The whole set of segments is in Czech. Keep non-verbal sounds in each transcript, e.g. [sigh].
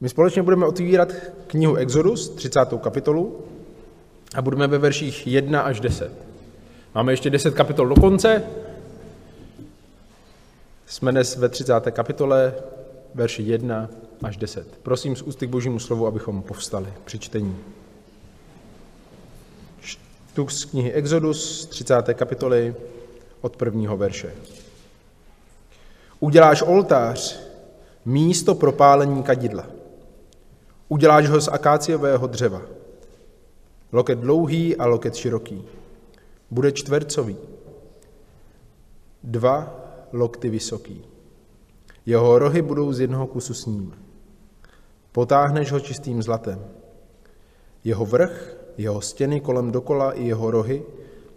My společně budeme otvírat knihu Exodus, 30. kapitolu, a budeme ve verších 1 až 10. Máme ještě 10 kapitol do konce. Jsme dnes ve 30. kapitole, verši 1 až 10. Prosím z ústy k božímu slovu, abychom povstali při čtení. Čtu z knihy Exodus, 30. kapitoly, od prvního verše. Uděláš oltář, místo propálení kadidla. Uděláš ho z akáciového dřeva. Loket dlouhý a loket široký. Bude čtvercový. Dva lokty vysoký. Jeho rohy budou z jednoho kusu s ním. Potáhneš ho čistým zlatem. Jeho vrch, jeho stěny kolem dokola i jeho rohy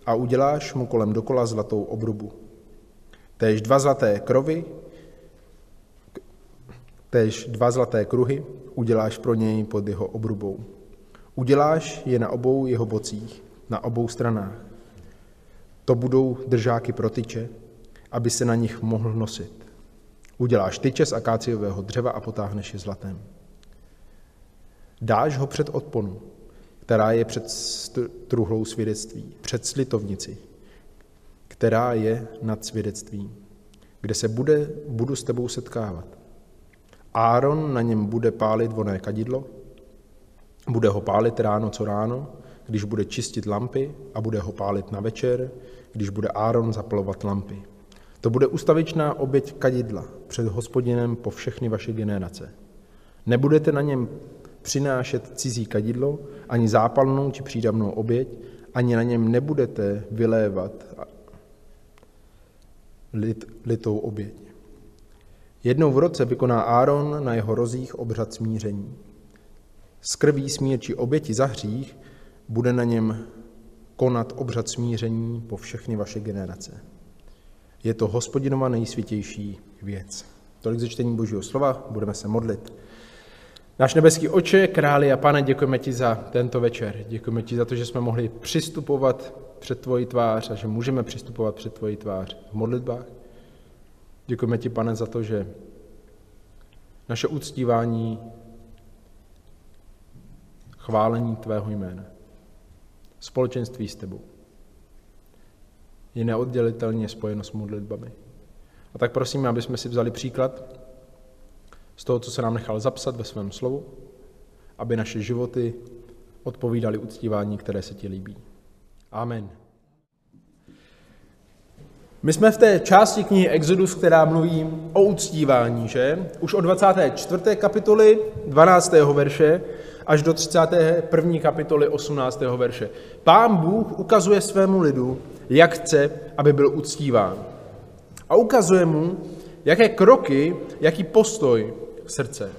a uděláš mu kolem dokola zlatou obrubu. Též dva zlaté krovy, též dva zlaté kruhy uděláš pro něj pod jeho obrubou. Uděláš je na obou jeho bocích, na obou stranách. To budou držáky pro tyče, aby se na nich mohl nosit. Uděláš tyče z akáciového dřeva a potáhneš je zlatem. Dáš ho před odponu, která je před truhlou svědectví, před slitovnici, která je nad svědectvím, kde se bude, budu s tebou setkávat. Áron na něm bude pálit voné kadidlo, bude ho pálit ráno co ráno, když bude čistit lampy a bude ho pálit na večer, když bude Áron zapalovat lampy. To bude ustavičná oběť kadidla před hospodinem po všechny vaše generace. Nebudete na něm přinášet cizí kadidlo, ani zápalnou či přídavnou oběť, ani na něm nebudete vylévat lit, litou oběť. Jednou v roce vykoná Áron na jeho rozích obřad smíření. Z krví smírčí oběti za hřích bude na něm konat obřad smíření po všechny vaše generace. Je to hospodinova nejsvětější věc. Tolik ze čtení Božího slova, budeme se modlit. Náš nebeský oče, králi a pane, děkujeme ti za tento večer. Děkujeme ti za to, že jsme mohli přistupovat před tvoji tvář a že můžeme přistupovat před tvoji tvář v modlitbách. Děkujeme ti, pane, za to, že naše uctívání, chválení tvého jména, společenství s tebou je neoddělitelně spojeno s modlitbami. A tak prosíme, aby jsme si vzali příklad z toho, co se nám nechal zapsat ve svém slovu, aby naše životy odpovídaly uctívání, které se ti líbí. Amen. My jsme v té části knihy Exodus, která mluví o uctívání, že? Už od 24. kapitoly 12. verše až do 31. kapitoly 18. verše. Pán Bůh ukazuje svému lidu, jak chce, aby byl uctíván. A ukazuje mu, jaké kroky, jaký postoj srdce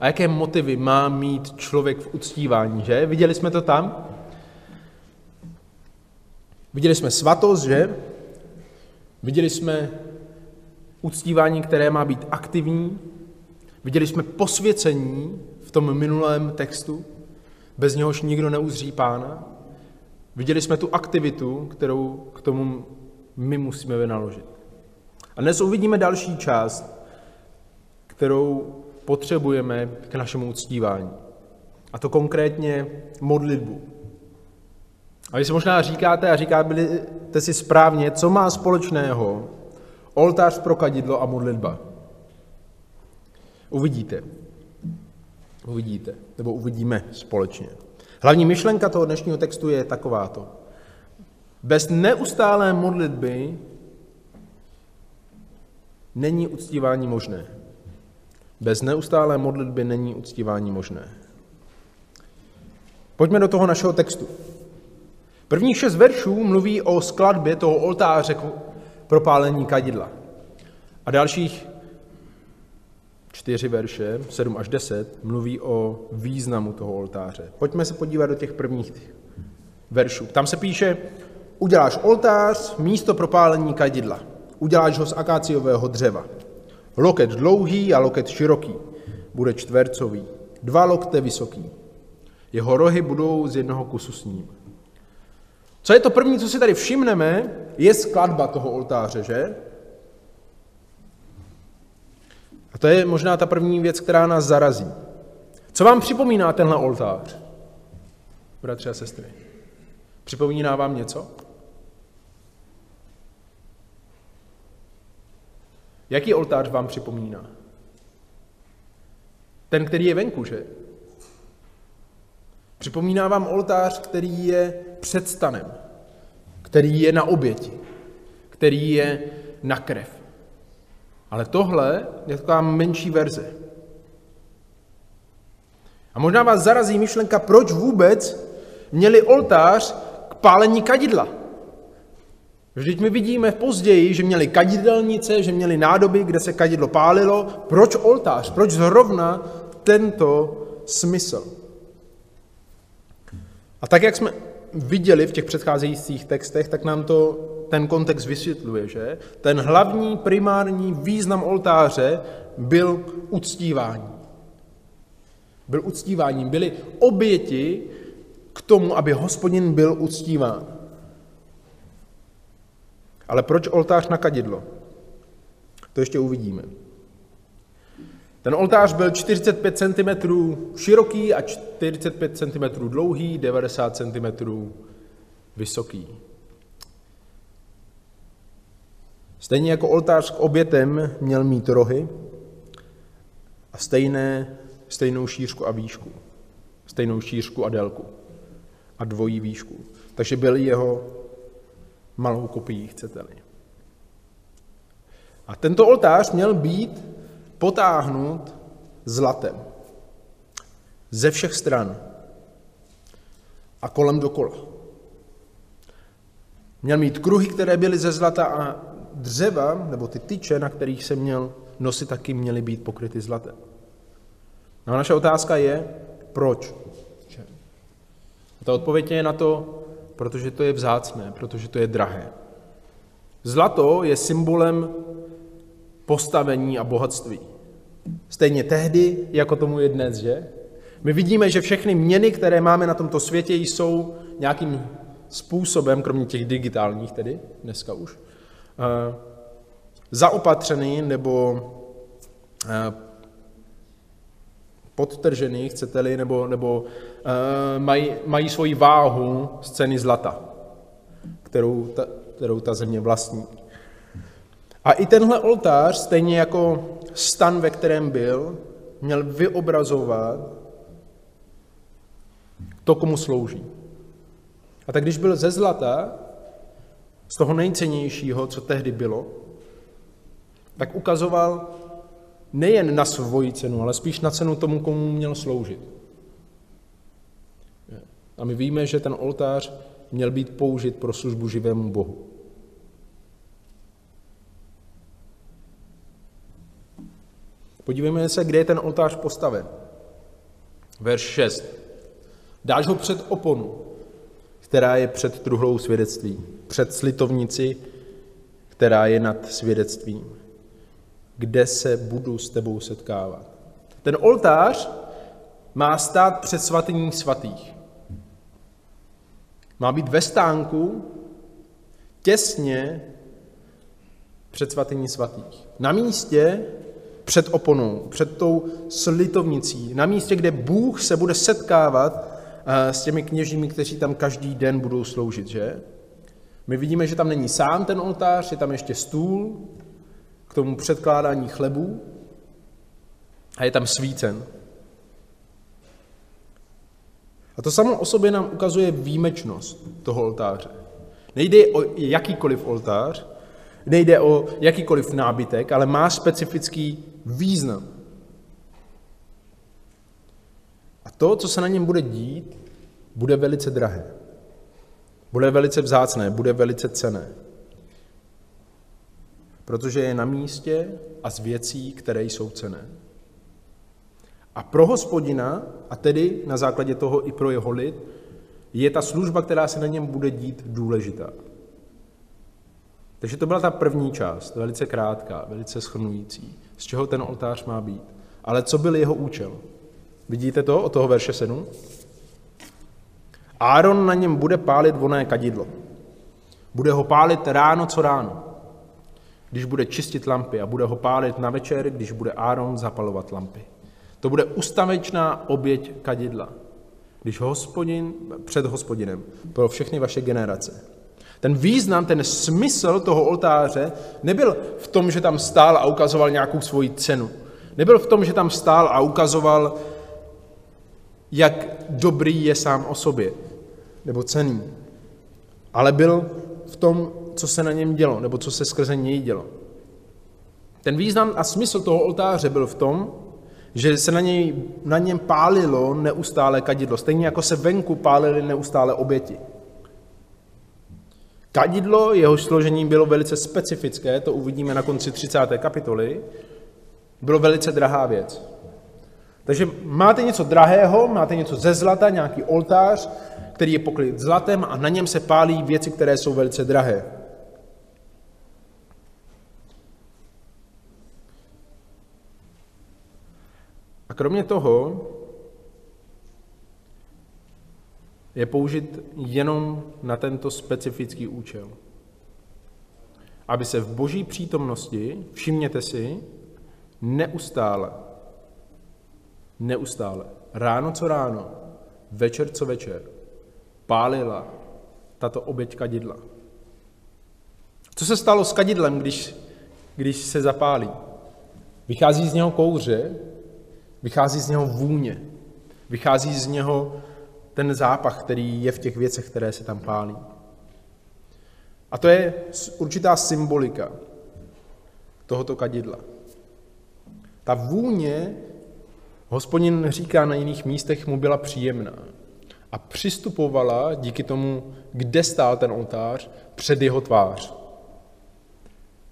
a jaké motivy má mít člověk v uctívání, že? Viděli jsme to tam? Viděli jsme svatost, že? Viděli jsme uctívání, které má být aktivní. Viděli jsme posvěcení v tom minulém textu, bez něhož nikdo neuzří pána. Viděli jsme tu aktivitu, kterou k tomu my musíme vynaložit. A dnes uvidíme další část, kterou potřebujeme k našemu uctívání. A to konkrétně modlitbu. A vy si možná říkáte a říkáte si správně, co má společného oltář pro kadidlo a modlitba. Uvidíte. Uvidíte, nebo uvidíme společně. Hlavní myšlenka toho dnešního textu je takováto. Bez neustálé modlitby není uctívání možné. Bez neustálé modlitby není uctívání možné. Pojďme do toho našeho textu. Prvních šest veršů mluví o skladbě toho oltáře pro pálení kadidla. A dalších čtyři verše, 7 až 10, mluví o významu toho oltáře. Pojďme se podívat do těch prvních veršů. Tam se píše, uděláš oltář, místo pro pálení kadidla. Uděláš ho z akáciového dřeva. Loket dlouhý a loket široký. Bude čtvercový. Dva lokte vysoký. Jeho rohy budou z jednoho kusu s ním. Co je to první, co si tady všimneme, je skladba toho oltáře, že? A to je možná ta první věc, která nás zarazí. Co vám připomíná tenhle oltář, bratři a sestry? Připomíná vám něco? Jaký oltář vám připomíná? Ten, který je venku, že? Připomíná vám oltář, který je před stanem, který je na oběti, který je na krev. Ale tohle je taková menší verze. A možná vás zarazí myšlenka, proč vůbec měli oltář k pálení kadidla. Vždyť my vidíme později, že měli kadidelnice, že měli nádoby, kde se kadidlo pálilo. Proč oltář? Proč zrovna tento smysl? A tak, jak jsme viděli v těch předcházejících textech, tak nám to ten kontext vysvětluje, že ten hlavní, primární význam oltáře byl uctívání. Byl uctíváním, byly oběti k tomu, aby hospodin byl uctíván. Ale proč oltář na kadidlo? To ještě uvidíme. Ten oltář byl 45 cm široký a 45 cm dlouhý, 90 cm vysoký. Stejně jako oltář k obětem měl mít rohy a stejné, stejnou šířku a výšku. Stejnou šířku a délku a dvojí výšku. Takže byl jeho malou kopií, chcete-li. A tento oltář měl být potáhnut zlatem ze všech stran a kolem dokola. Měl mít kruhy, které byly ze zlata a dřeva, nebo ty tyče, na kterých se měl nosit, taky měly být pokryty zlatem. No a naše otázka je, proč? A ta odpověď je na to, protože to je vzácné, protože to je drahé. Zlato je symbolem postavení a bohatství. Stejně tehdy, jako tomu je dnes, že? My vidíme, že všechny měny, které máme na tomto světě, jsou nějakým způsobem, kromě těch digitálních tedy, dneska už, eh, zaopatřený nebo eh, podtržený, chcete-li, nebo, nebo uh, mají, mají svoji váhu z ceny zlata, kterou ta, kterou ta země vlastní. A i tenhle oltář, stejně jako stan, ve kterém byl, měl vyobrazovat to, komu slouží. A tak když byl ze zlata, z toho nejcennějšího, co tehdy bylo, tak ukazoval nejen na svoji cenu, ale spíš na cenu tomu, komu měl sloužit. A my víme, že ten oltář měl být použit pro službu živému Bohu. Podívejme se, kde je ten oltář postaven. Verš 6. Dáš ho před oponu, která je před truhlou svědectví, před slitovnici, která je nad svědectvím kde se budu s tebou setkávat. Ten oltář má stát před svatyní svatých. Má být ve stánku těsně před svatyní svatých. Na místě před oponou, před tou slitovnicí, na místě, kde Bůh se bude setkávat eh, s těmi kněžími, kteří tam každý den budou sloužit, že? My vidíme, že tam není sám ten oltář, je tam ještě stůl, k tomu předkládání chlebů a je tam svícen. A to samo o sobě nám ukazuje výjimečnost toho oltáře. Nejde o jakýkoliv oltář, nejde o jakýkoliv nábytek, ale má specifický význam. A to, co se na něm bude dít, bude velice drahé. Bude velice vzácné, bude velice cené protože je na místě a z věcí, které jsou cené. A pro hospodina, a tedy na základě toho i pro jeho lid, je ta služba, která se na něm bude dít, důležitá. Takže to byla ta první část, velice krátká, velice schrnující, z čeho ten oltář má být. Ale co byl jeho účel? Vidíte to od toho verše 7? Áron na něm bude pálit voné kadidlo. Bude ho pálit ráno co ráno když bude čistit lampy a bude ho pálit na večer, když bude Áron zapalovat lampy. To bude ustavečná oběť kadidla, když hospodin, před hospodinem, pro všechny vaše generace. Ten význam, ten smysl toho oltáře nebyl v tom, že tam stál a ukazoval nějakou svoji cenu. Nebyl v tom, že tam stál a ukazoval, jak dobrý je sám o sobě, nebo cený. Ale byl v tom, co se na něm dělo, nebo co se skrze něj dělo. Ten význam a smysl toho oltáře byl v tom, že se na, něj, na něm pálilo neustále kadidlo, stejně jako se venku pálily neustále oběti. Kadidlo, jehož složení bylo velice specifické, to uvidíme na konci 30. kapitoly, bylo velice drahá věc. Takže máte něco drahého, máte něco ze zlata, nějaký oltář, který je pokryt zlatem a na něm se pálí věci, které jsou velice drahé. A kromě toho je použit jenom na tento specifický účel. Aby se v boží přítomnosti, všimněte si, neustále, neustále, ráno co ráno, večer co večer, pálila tato oběť kadidla. Co se stalo s kadidlem, když, když se zapálí? Vychází z něho kouře, vychází z něho vůně, vychází z něho ten zápach, který je v těch věcech, které se tam pálí. A to je určitá symbolika tohoto kadidla. Ta vůně, hospodin říká na jiných místech, mu byla příjemná a přistupovala díky tomu, kde stál ten oltář, před jeho tvář.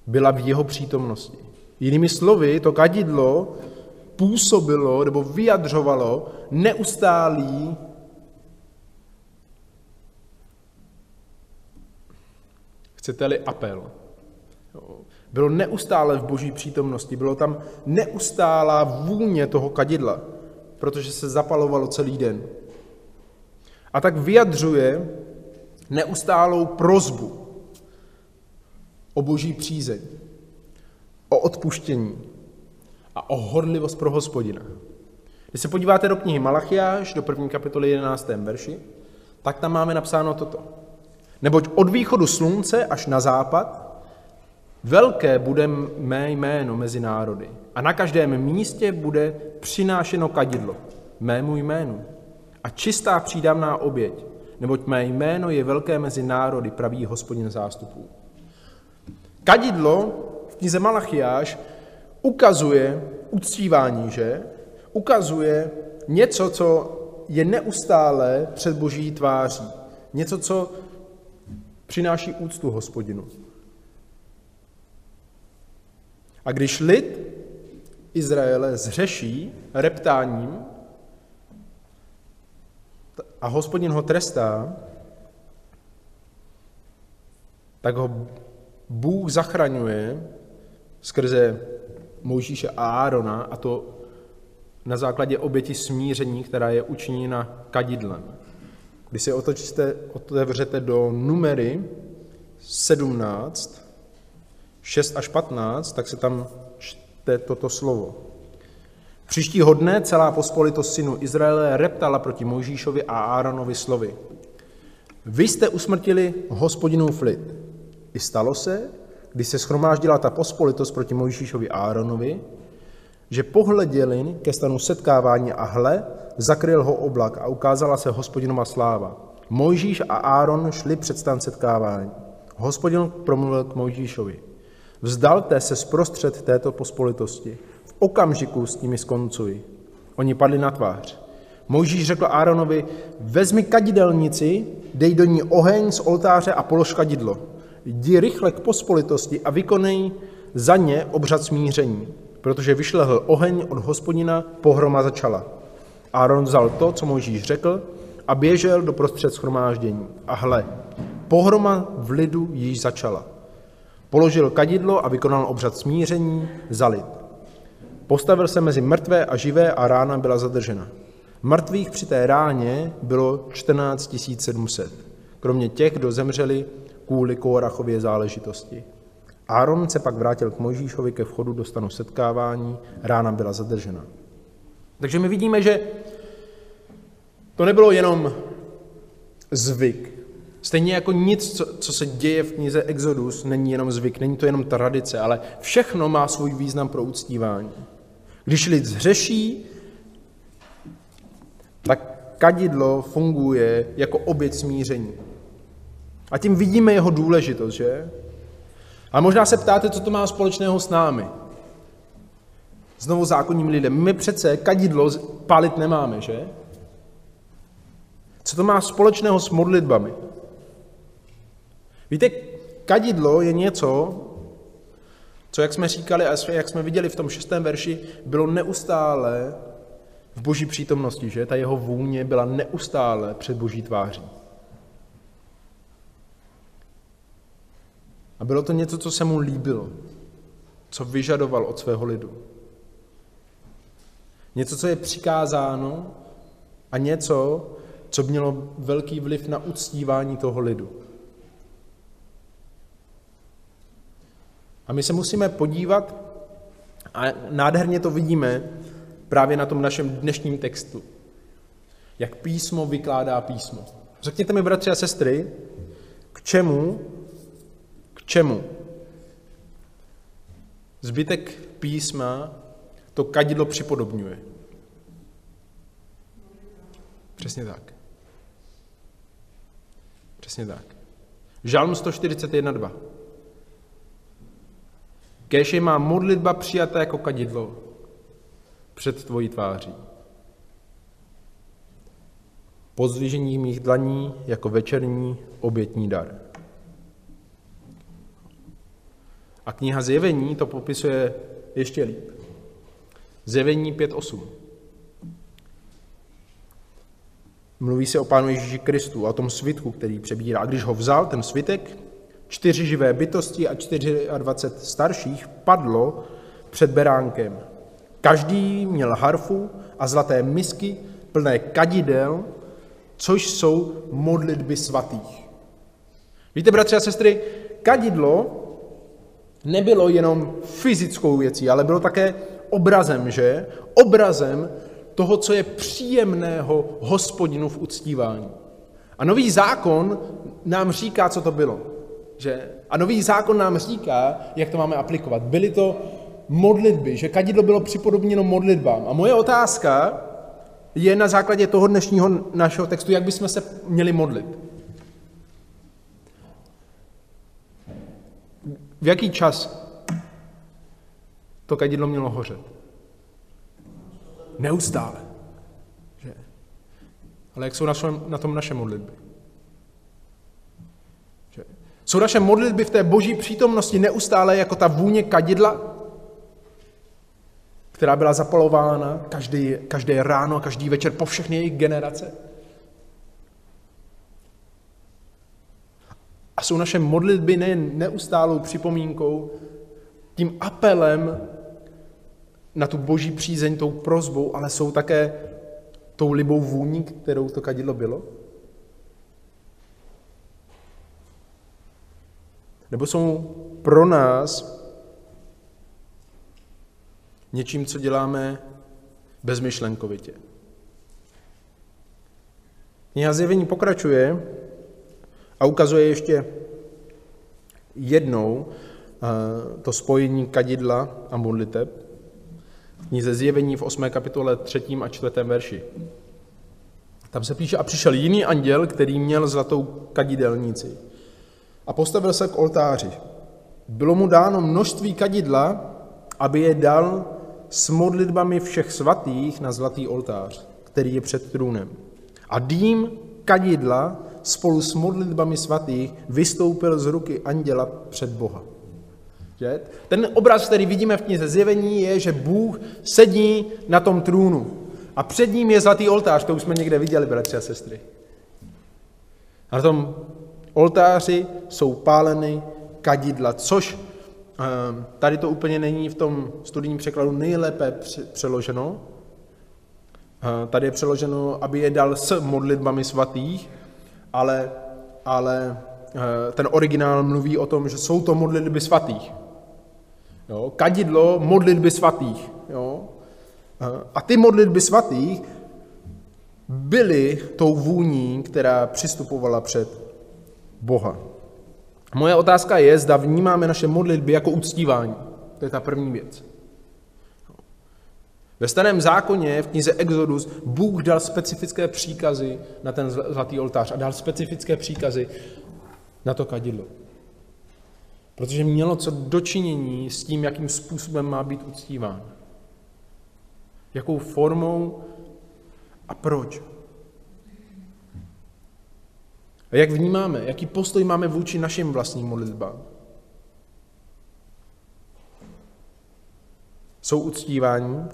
Byla v jeho přítomnosti. Jinými slovy, to kadidlo působilo nebo vyjadřovalo neustálý chcete-li apel. Bylo neustále v boží přítomnosti, bylo tam neustálá vůně toho kadidla, protože se zapalovalo celý den. A tak vyjadřuje neustálou prozbu o boží přízeň, o odpuštění a o horlivost pro hospodina. Když se podíváte do knihy Malachiáš, do první kapitoly 11. verši, tak tam máme napsáno toto. Neboť od východu slunce až na západ velké bude mé jméno mezi národy a na každém místě bude přinášeno kadidlo mému jménu a čistá přídavná oběť, neboť mé jméno je velké mezi národy, pravý hospodin zástupů. Kadidlo v knize Malachiáš ukazuje uctívání, že? Ukazuje něco, co je neustále před boží tváří. Něco, co přináší úctu hospodinu. A když lid Izraele zřeší reptáním a hospodin ho trestá, tak ho Bůh zachraňuje skrze Mojžíše a Árona, a to na základě oběti smíření, která je učiněna kadidlem. Když se otočíte, otevřete do numery 17, 6 až 15, tak se tam čte toto slovo. Příštího dne celá pospolitost synu Izraele reptala proti Mojžíšovi a Áronovi slovy. Vy jste usmrtili hospodinův lid. I stalo se, když se schromáždila ta pospolitost proti Mojžíšovi a Áronovi, že pohleděli ke stanu setkávání a hle, zakryl ho oblak a ukázala se hospodinova sláva. Mojžíš a Áron šli před stan setkávání. Hospodin promluvil k Mojžíšovi. Vzdalte se zprostřed této pospolitosti. V okamžiku s nimi skoncuj. Oni padli na tvář. Mojžíš řekl Áronovi, vezmi kadidelnici, dej do ní oheň z oltáře a polož kadidlo. Jdi rychle k pospolitosti a vykonej za ně obřad smíření, protože vyšlehl oheň od hospodina, pohroma začala. Aaron vzal to, co Mojžíš řekl, a běžel do prostřed schromáždění. A hle, pohroma v lidu již začala. Položil kadidlo a vykonal obřad smíření za lid. Postavil se mezi mrtvé a živé a rána byla zadržena. Mrtvých při té ráně bylo 14 700, kromě těch, kdo zemřeli kvůli Kórachově záležitosti. Áron se pak vrátil k Mojžíšovi ke vchodu do stanu setkávání, rána byla zadržena. Takže my vidíme, že to nebylo jenom zvyk. Stejně jako nic, co, co se děje v knize Exodus, není jenom zvyk, není to jenom tradice, ale všechno má svůj význam pro uctívání. Když lid zhřeší, tak kadidlo funguje jako oběť smíření. A tím vidíme jeho důležitost, že? A možná se ptáte, co to má společného s námi. Znovu zákonním lidem. My přece kadidlo pálit nemáme, že? Co to má společného s modlitbami? Víte, kadidlo je něco, co, jak jsme říkali a jak jsme viděli v tom šestém verši, bylo neustále v boží přítomnosti, že? Ta jeho vůně byla neustále před boží tváří. A bylo to něco, co se mu líbilo, co vyžadoval od svého lidu. Něco, co je přikázáno a něco, co mělo velký vliv na uctívání toho lidu. A my se musíme podívat, a nádherně to vidíme právě na tom našem dnešním textu, jak písmo vykládá písmo. Řekněte mi, bratři a sestry, k čemu, čemu zbytek písma to kadidlo připodobňuje. Přesně tak. Přesně tak. Žalm 141.2. Kéž je má modlitba přijata jako kadidlo před tvojí tváří. Pozdvižení mých dlaní jako večerní obětní dar. A kniha Zjevení to popisuje ještě líp. Zjevení 5.8. Mluví se o Pánu Ježíši Kristu a o tom svitku, který přebírá. A když ho vzal, ten svitek, čtyři živé bytosti a 24 starších padlo před beránkem. Každý měl harfu a zlaté misky plné kadidel, což jsou modlitby svatých. Víte, bratři a sestry, kadidlo nebylo jenom fyzickou věcí, ale bylo také obrazem, že? Obrazem toho, co je příjemného hospodinu v uctívání. A nový zákon nám říká, co to bylo. Že? A nový zákon nám říká, jak to máme aplikovat. Byly to modlitby, že kadidlo bylo připodobněno modlitbám. A moje otázka je na základě toho dnešního našeho textu, jak bychom se měli modlit. V jaký čas to kadidlo mělo hořet? Neustále. Že? Ale jak jsou na tom naše modlitby? Že? Jsou naše modlitby v té boží přítomnosti neustále jako ta vůně kadidla, která byla zapalována každý, každé ráno a každý večer po všechny jejich generace? A jsou naše modlitby nejen neustálou připomínkou, tím apelem na tu boží přízeň, tou prozbou, ale jsou také tou libou vůní, kterou to kadidlo bylo? Nebo jsou pro nás něčím, co děláme bezmyšlenkovitě? Kniha zjevení pokračuje a ukazuje ještě jednou eh, to spojení kadidla a modliteb knize Zjevení v 8. kapitole 3. a 4. verši. Tam se píše, a přišel jiný anděl, který měl zlatou kadidelnici a postavil se k oltáři. Bylo mu dáno množství kadidla, aby je dal s modlitbami všech svatých na zlatý oltář, který je před trůnem. A dým kadidla spolu s modlitbami svatých vystoupil z ruky anděla před Boha. Že? Ten obraz, který vidíme v knize Zjevení, je, že Bůh sedí na tom trůnu a před ním je zlatý oltář, to už jsme někde viděli, bratři a sestry. A na tom oltáři jsou páleny kadidla, což ehm, tady to úplně není v tom studijním překladu nejlépe přeloženo. Tady je přeloženo, aby je dal s modlitbami svatých, ale, ale eh, ten originál mluví o tom, že jsou to modlitby svatých. Jo? Kadidlo modlitby svatých. Jo? A ty modlitby svatých byly tou vůní, která přistupovala před Boha. Moje otázka je, zda vnímáme naše modlitby jako uctívání. To je ta první věc. Ve starém zákoně v knize Exodus Bůh dal specifické příkazy na ten zlatý oltář a dal specifické příkazy na to kadidlo. Protože mělo co dočinění s tím, jakým způsobem má být uctíván. Jakou formou a proč. A jak vnímáme, jaký postoj máme vůči našim vlastním modlitbám. Jsou uctívání?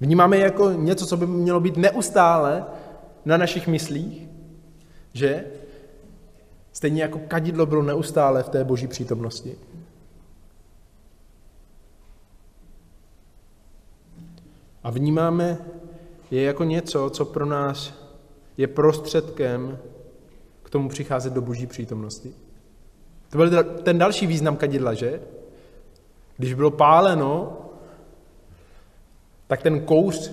Vnímáme je jako něco, co by mělo být neustále na našich myslích, že? Stejně jako kadidlo bylo neustále v té boží přítomnosti. A vnímáme je jako něco, co pro nás je prostředkem k tomu přicházet do boží přítomnosti. To byl ten další význam kadidla, že? Když bylo páleno, tak ten kouř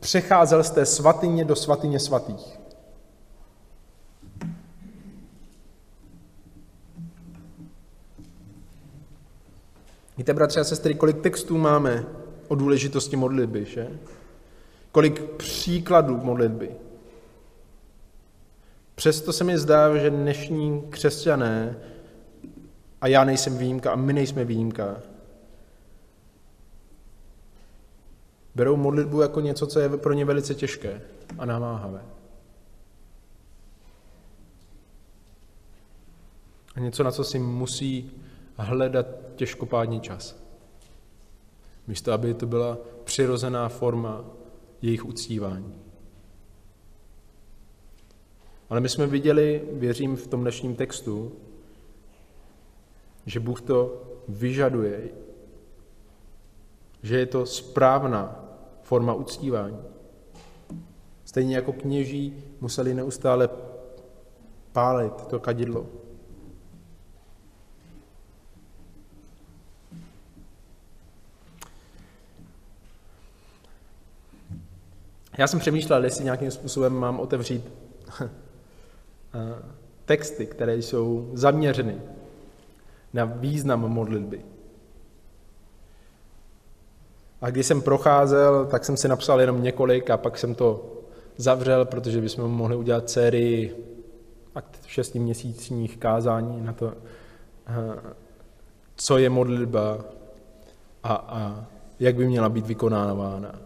přecházel z té svatyně do svatyně svatých. Víte, bratři a sestry, kolik textů máme o důležitosti modlitby, že? Kolik příkladů modlitby. Přesto se mi zdá, že dnešní křesťané, a já nejsem výjimka, a my nejsme výjimka, berou modlitbu jako něco, co je pro ně velice těžké a namáhavé. A něco, na co si musí hledat těžkopádní čas. Místo, aby to byla přirozená forma jejich uctívání. Ale my jsme viděli, věřím v tom dnešním textu, že Bůh to vyžaduje, že je to správná forma uctívání. Stejně jako kněží museli neustále pálit to kadidlo. Já jsem přemýšlel, jestli nějakým způsobem mám otevřít [laughs] eh, texty, které jsou zaměřeny na význam modlitby. A když jsem procházel, tak jsem si napsal jenom několik a pak jsem to zavřel, protože bychom mohli udělat sérii šestiměsíčních kázání na to, eh, co je modlitba a, a jak by měla být vykonávána.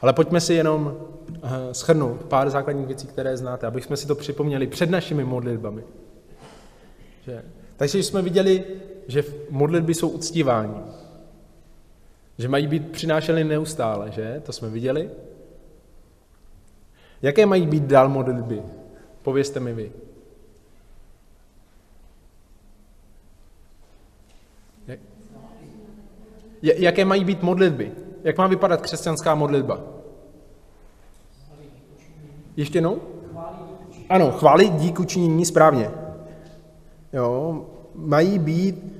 Ale pojďme si jenom eh, schrnout pár základních věcí, které znáte, abych jsme si to připomněli před našimi modlitbami. Že? Takže jsme viděli, že modlitby jsou uctívání. Že mají být přinášeny neustále, že? To jsme viděli. Jaké mají být dál modlitby? Povězte mi vy. Jaké mají být modlitby? Jak má vypadat křesťanská modlitba? Ještě jednou? Ano, chválit díku činění správně. Jo, mají být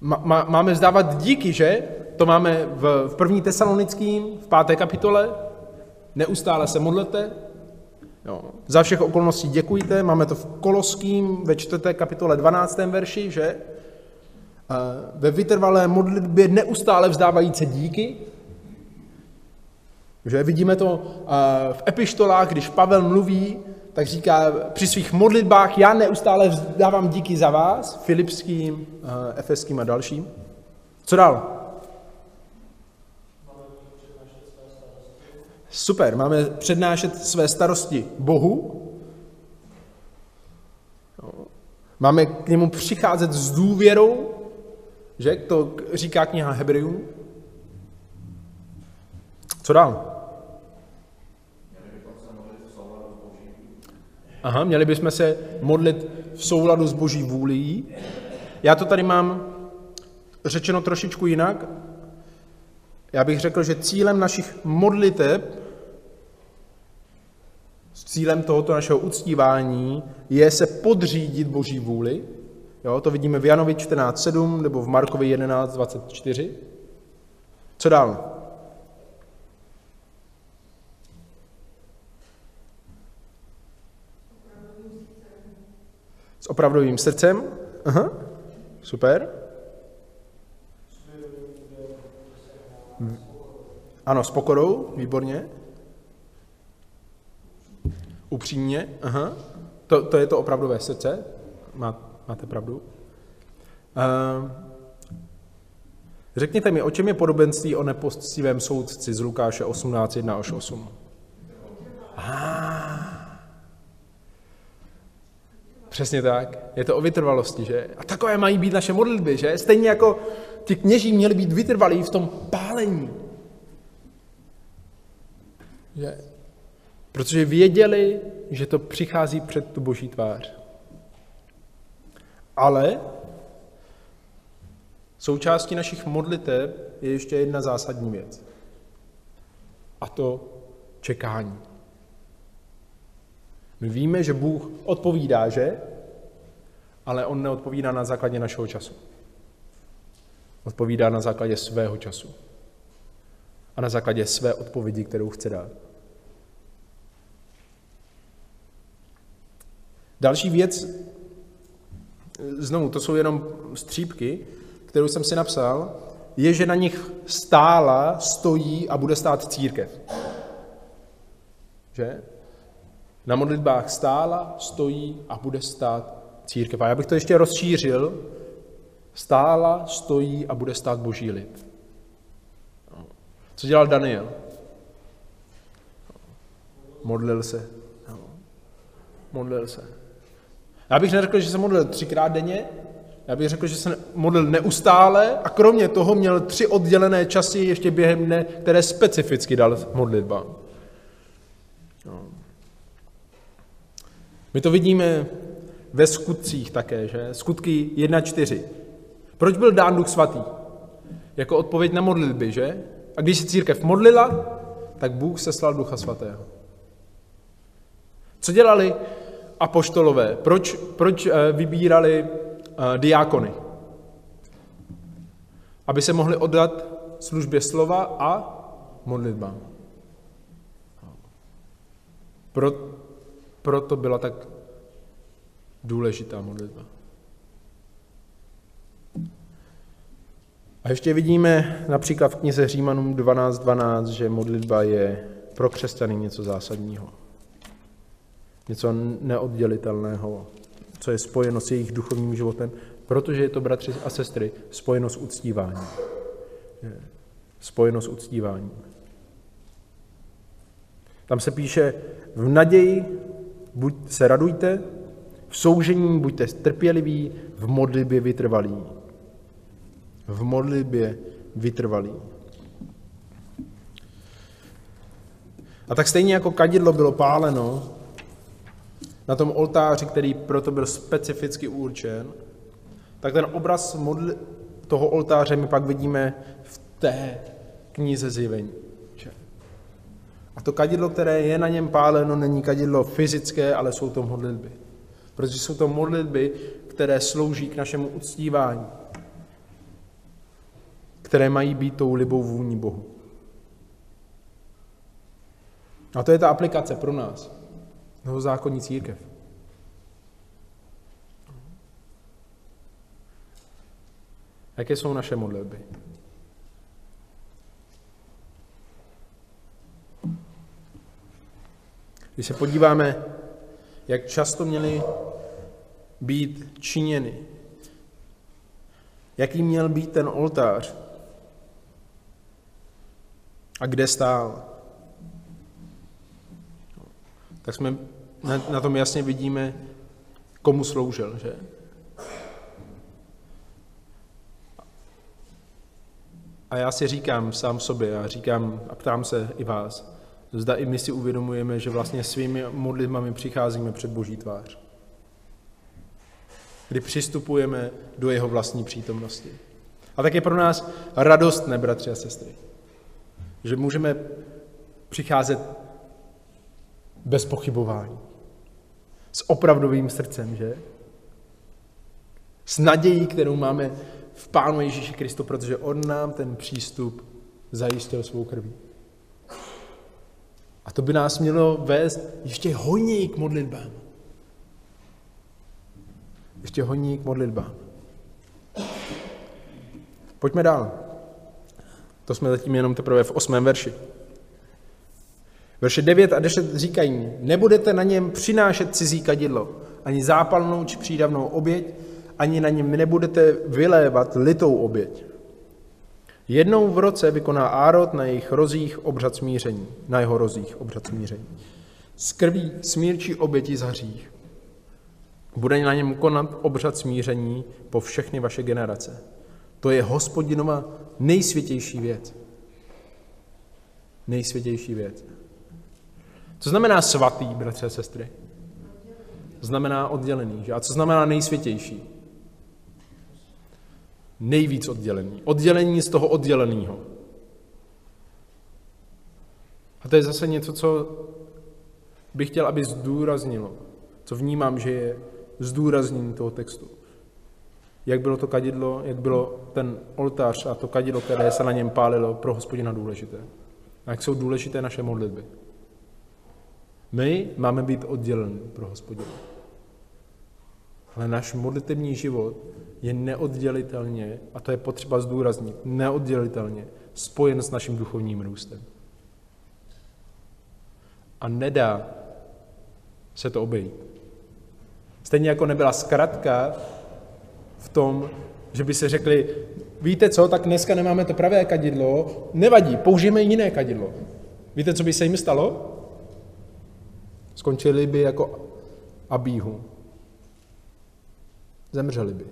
máme vzdávat díky, že? To máme v, v první tesalonickým, v páté kapitole. Neustále se modlete. Jo. Za všech okolností děkujte. Máme to v Koloským ve čtvrté kapitole 12. verši, že? Ve vytrvalé modlitbě neustále vzdávající díky. Že vidíme to v epištolách, když Pavel mluví tak říká při svých modlitbách, já neustále vzdávám díky za vás, filipským, eh, efeským a dalším. Co dál? Super, máme přednášet své starosti Bohu. Máme k němu přicházet s důvěrou, že to říká kniha Hebrejů. Co dál? Aha, měli bychom se modlit v souladu s boží vůlí. Já to tady mám řečeno trošičku jinak. Já bych řekl, že cílem našich modliteb, cílem tohoto našeho uctívání je se podřídit boží vůli, Jo, to vidíme v Janovi 14.7 nebo v Markovi 11.24. Co dál? Opravdovým srdcem? Aha, super. Ano, s pokorou, výborně. Upřímně, aha. To, to je to opravdové srdce, Má, máte pravdu. Uh, řekněte mi, o čem je podobenství o nepoctivém soudci z Lukáše 18, 1 až 8? Ah. Přesně tak. Je to o vytrvalosti, že? A takové mají být naše modlitby, že? Stejně jako ti kněží měli být vytrvalí v tom pálení. Že? Protože věděli, že to přichází před tu boží tvář. Ale součástí našich modlitev je ještě jedna zásadní věc. A to čekání. My víme, že Bůh odpovídá, že? Ale On neodpovídá na základě našeho času. Odpovídá na základě svého času. A na základě své odpovědi, kterou chce dát. Další věc, znovu, to jsou jenom střípky, kterou jsem si napsal, je, že na nich stála, stojí a bude stát církev. Že? Na modlitbách stála, stojí a bude stát církev. A já bych to ještě rozšířil. Stála, stojí a bude stát boží lid. Co dělal Daniel? Modlil se. Modlil se. Já bych neřekl, že se modlil třikrát denně, já bych řekl, že se modlil neustále a kromě toho měl tři oddělené časy ještě během dne, které specificky dal modlitbám. My to vidíme ve skutcích také, že? Skutky 1.4. Proč byl dán Duch Svatý? Jako odpověď na modlitby, že? A když se církev modlila, tak Bůh seslal Ducha Svatého. Co dělali apoštolové? Proč, proč eh, vybírali uh, diákony? Aby se mohli oddat službě slova a modlitbám. Pro, proto byla tak důležitá modlitba. A ještě vidíme například v knize Římanům 12.12, 12, že modlitba je pro křesťany něco zásadního. Něco neoddělitelného, co je spojeno s jejich duchovním životem, protože je to, bratři a sestry, spojeno s uctíváním. Spojeno s uctíváním. Tam se píše, v naději buď se radujte, v soužení buďte trpěliví, v modlitbě vytrvalí. V modlitbě vytrvalí. A tak stejně jako kadidlo bylo páleno na tom oltáři, který proto byl specificky určen, tak ten obraz modli- toho oltáře my pak vidíme v té knize zjevení. A to kadidlo, které je na něm páleno, není kadidlo fyzické, ale jsou to modlitby. Protože jsou to modlitby, které slouží k našemu uctívání, které mají být tou libou vůní Bohu. A to je ta aplikace pro nás, zákonní církev. Jaké jsou naše modlitby? Když se podíváme, jak často měly být činěny, jaký měl být ten oltář a kde stál, tak jsme na, tom jasně vidíme, komu sloužil, že? A já si říkám sám sobě a říkám a ptám se i vás, zda i my si uvědomujeme, že vlastně svými modlitbami přicházíme před Boží tvář. Kdy přistupujeme do jeho vlastní přítomnosti. A tak je pro nás radostné, bratři a sestry, že můžeme přicházet bez pochybování. S opravdovým srdcem, že? S nadějí, kterou máme v Pánu Ježíši Kristu, protože On nám ten přístup zajistil svou krví. A to by nás mělo vést ještě hojněji k modlitbám. Ještě hojněji k modlitbám. Pojďme dál. To jsme zatím jenom teprve v osmém verši. Verše 9 a 10 říkají, nebudete na něm přinášet cizí kadidlo, ani zápalnou či přídavnou oběť, ani na něm nebudete vylévat litou oběť. Jednou v roce vykoná Árod na jejich rozích obřad smíření, na jeho rozích obřad smíření. Z krví smírčí oběti za hřích. Bude na něm konat obřad smíření po všechny vaše generace. To je hospodinova nejsvětější věc. Nejsvětější věc. Co znamená svatý, bratře a sestry? Znamená oddělený. Že? A co znamená nejsvětější? Nejvíc oddělený. Oddělení z toho odděleného. A to je zase něco, co bych chtěl, aby zdůraznilo. Co vnímám, že je zdůraznění toho textu. Jak bylo to kadidlo, jak bylo ten oltář a to kadidlo, které se na něm pálilo, pro hospodina důležité. A jak jsou důležité naše modlitby. My máme být odděleni pro hospodina. Ale náš modlitební život je neoddělitelně, a to je potřeba zdůraznit, neoddělitelně spojen s naším duchovním růstem. A nedá se to obejít. Stejně jako nebyla zkratka v tom, že by se řekli, víte co, tak dneska nemáme to pravé kadidlo, nevadí, použijeme jiné kadidlo. Víte, co by se jim stalo? Skončili by jako Abíhu. Zemřeli by.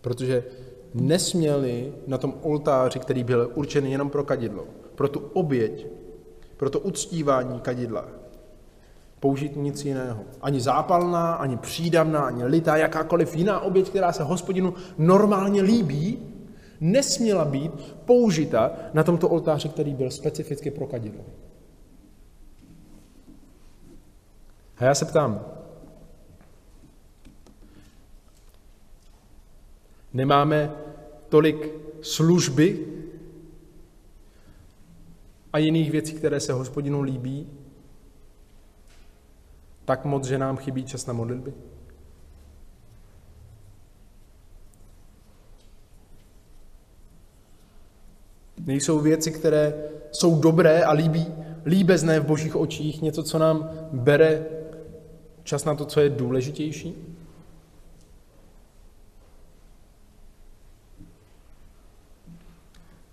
Protože nesměli na tom oltáři, který byl určený jenom pro kadidlo, pro tu oběť, pro to uctívání kadidla, použít nic jiného. Ani zápalná, ani přídavná, ani litá, jakákoliv jiná oběť, která se hospodinu normálně líbí, nesměla být použita na tomto oltáři, který byl specificky pro kadidlo. A já se ptám, nemáme tolik služby a jiných věcí, které se hospodinu líbí, tak moc, že nám chybí čas na modlitby? Nejsou věci, které jsou dobré a líbí, líbezné v božích očích, něco, co nám bere čas na to, co je důležitější?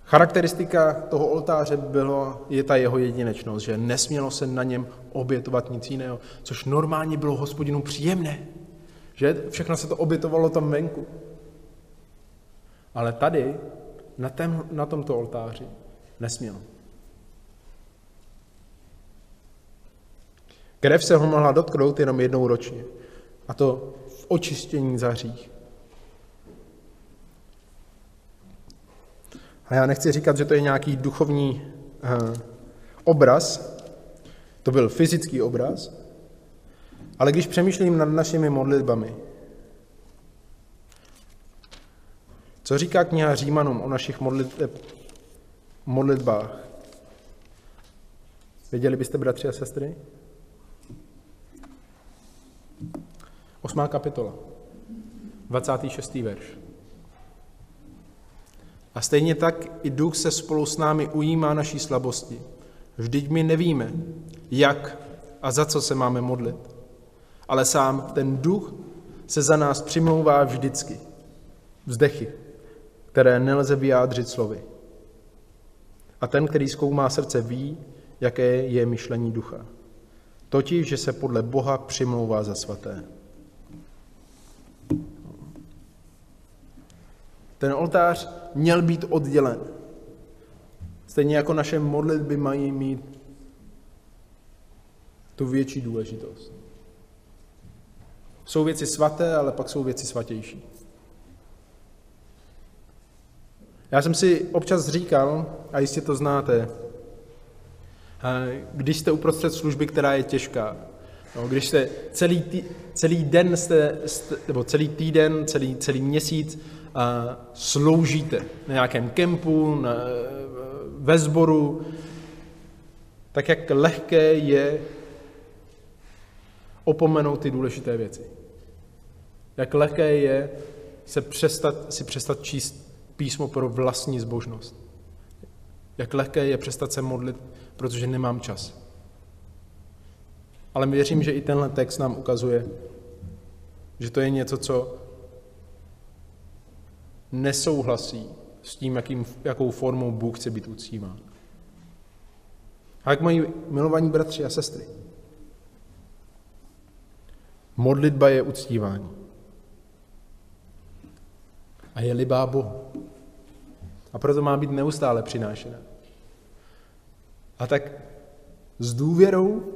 Charakteristika toho oltáře bylo, je ta jeho jedinečnost, že nesmělo se na něm obětovat nic jiného, což normálně bylo hospodinu příjemné. Že všechno se to obětovalo tam venku. Ale tady, na, tém, na tomto oltáři, nesmělo. Krev se ho mohla dotknout jenom jednou ročně. A to v očištění za hřích. A já nechci říkat, že to je nějaký duchovní uh, obraz, to byl fyzický obraz, ale když přemýšlím nad našimi modlitbami, co říká kniha Římanům o našich modlitbách? Věděli byste, bratři a sestry? Osmá kapitola, 26. verš. A stejně tak i duch se spolu s námi ujímá naší slabosti. Vždyť my nevíme, jak a za co se máme modlit. Ale sám ten duch se za nás přimlouvá vždycky. Vzdechy, které nelze vyjádřit slovy. A ten, který zkoumá srdce, ví, jaké je myšlení ducha. Totiž, že se podle Boha přimlouvá za svaté. Ten oltář měl být oddělen. Stejně jako naše modlitby mají mít tu větší důležitost. Jsou věci svaté, ale pak jsou věci svatější. Já jsem si občas říkal, a jistě to znáte, když jste uprostřed služby, která je těžká, No, když se celý, tý, celý den jste, jste, nebo celý týden, celý, celý měsíc sloužíte na nějakém kempu, na, ve sboru, tak jak lehké je opomenout ty důležité věci. Jak lehké je se přestat, si přestat číst písmo pro vlastní zbožnost. Jak lehké je přestat se modlit, protože nemám čas. Ale věřím, že i tenhle text nám ukazuje, že to je něco, co nesouhlasí s tím, jakým, jakou formou Bůh chce být uctíván. A jak mají milovaní bratři a sestry? Modlitba je uctívání. A je libá Bohu. A proto má být neustále přinášena. A tak s důvěrou,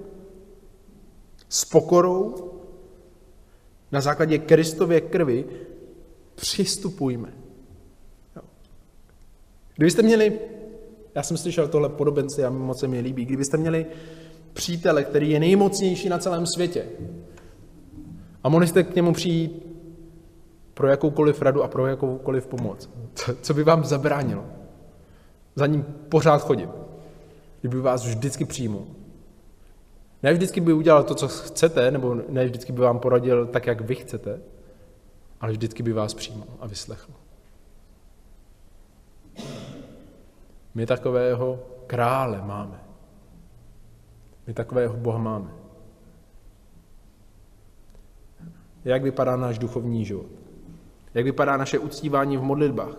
s pokorou, na základě Kristově krvi přistupujme. Kdybyste měli, já jsem slyšel tohle podobenství a moc se mi líbí, kdybyste měli přítele, který je nejmocnější na celém světě a mohli jste k němu přijít pro jakoukoliv radu a pro jakoukoliv pomoc, co by vám zabránilo? Za ním pořád chodit, kdyby vás vždycky přijmul. Ne vždycky by udělal to, co chcete, nebo ne vždycky by vám poradil tak, jak vy chcete, ale vždycky by vás přijmul a vyslechl. My takového krále máme. My takového Boha máme. Jak vypadá náš duchovní život? Jak vypadá naše uctívání v modlitbách?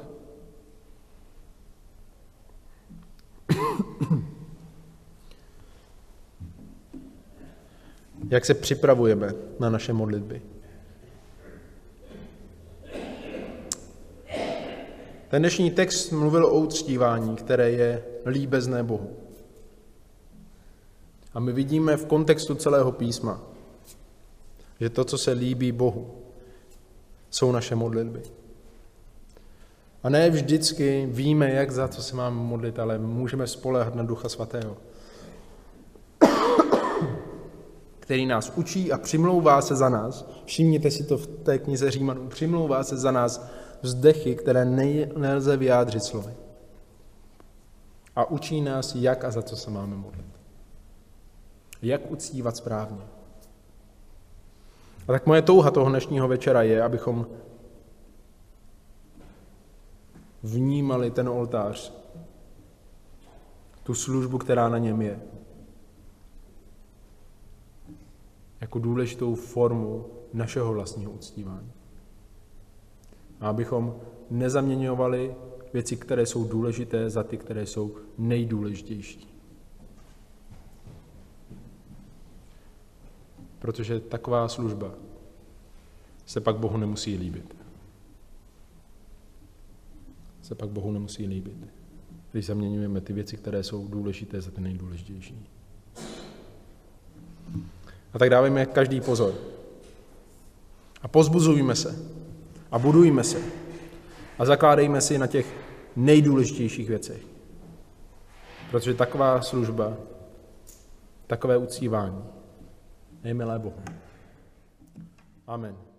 Jak se připravujeme na naše modlitby? Ten dnešní text mluvil o uctívání, které je líbezné Bohu. A my vidíme v kontextu celého písma, že to, co se líbí Bohu, jsou naše modlitby. A ne vždycky víme, jak za co se máme modlit, ale můžeme spolehat na Ducha Svatého, který nás učí a přimlouvá se za nás. Všimněte si to v té knize Římanů. Přimlouvá se za nás vzdechy, které nelze vyjádřit slovy. A učí nás, jak a za co se máme modlit. Jak uctívat správně. A tak moje touha toho dnešního večera je, abychom vnímali ten oltář, tu službu, která na něm je, jako důležitou formu našeho vlastního uctívání. A abychom nezaměňovali věci, které jsou důležité, za ty, které jsou nejdůležitější. Protože taková služba se pak Bohu nemusí líbit. Se pak Bohu nemusí líbit, když zaměňujeme ty věci, které jsou důležité, za ty nejdůležitější. A tak dávejme každý pozor. A pozbuzujme se. A budujme se. A zakládejme si na těch nejdůležitějších věcech. Protože taková služba, takové uctívání je milé Bohu. Amen.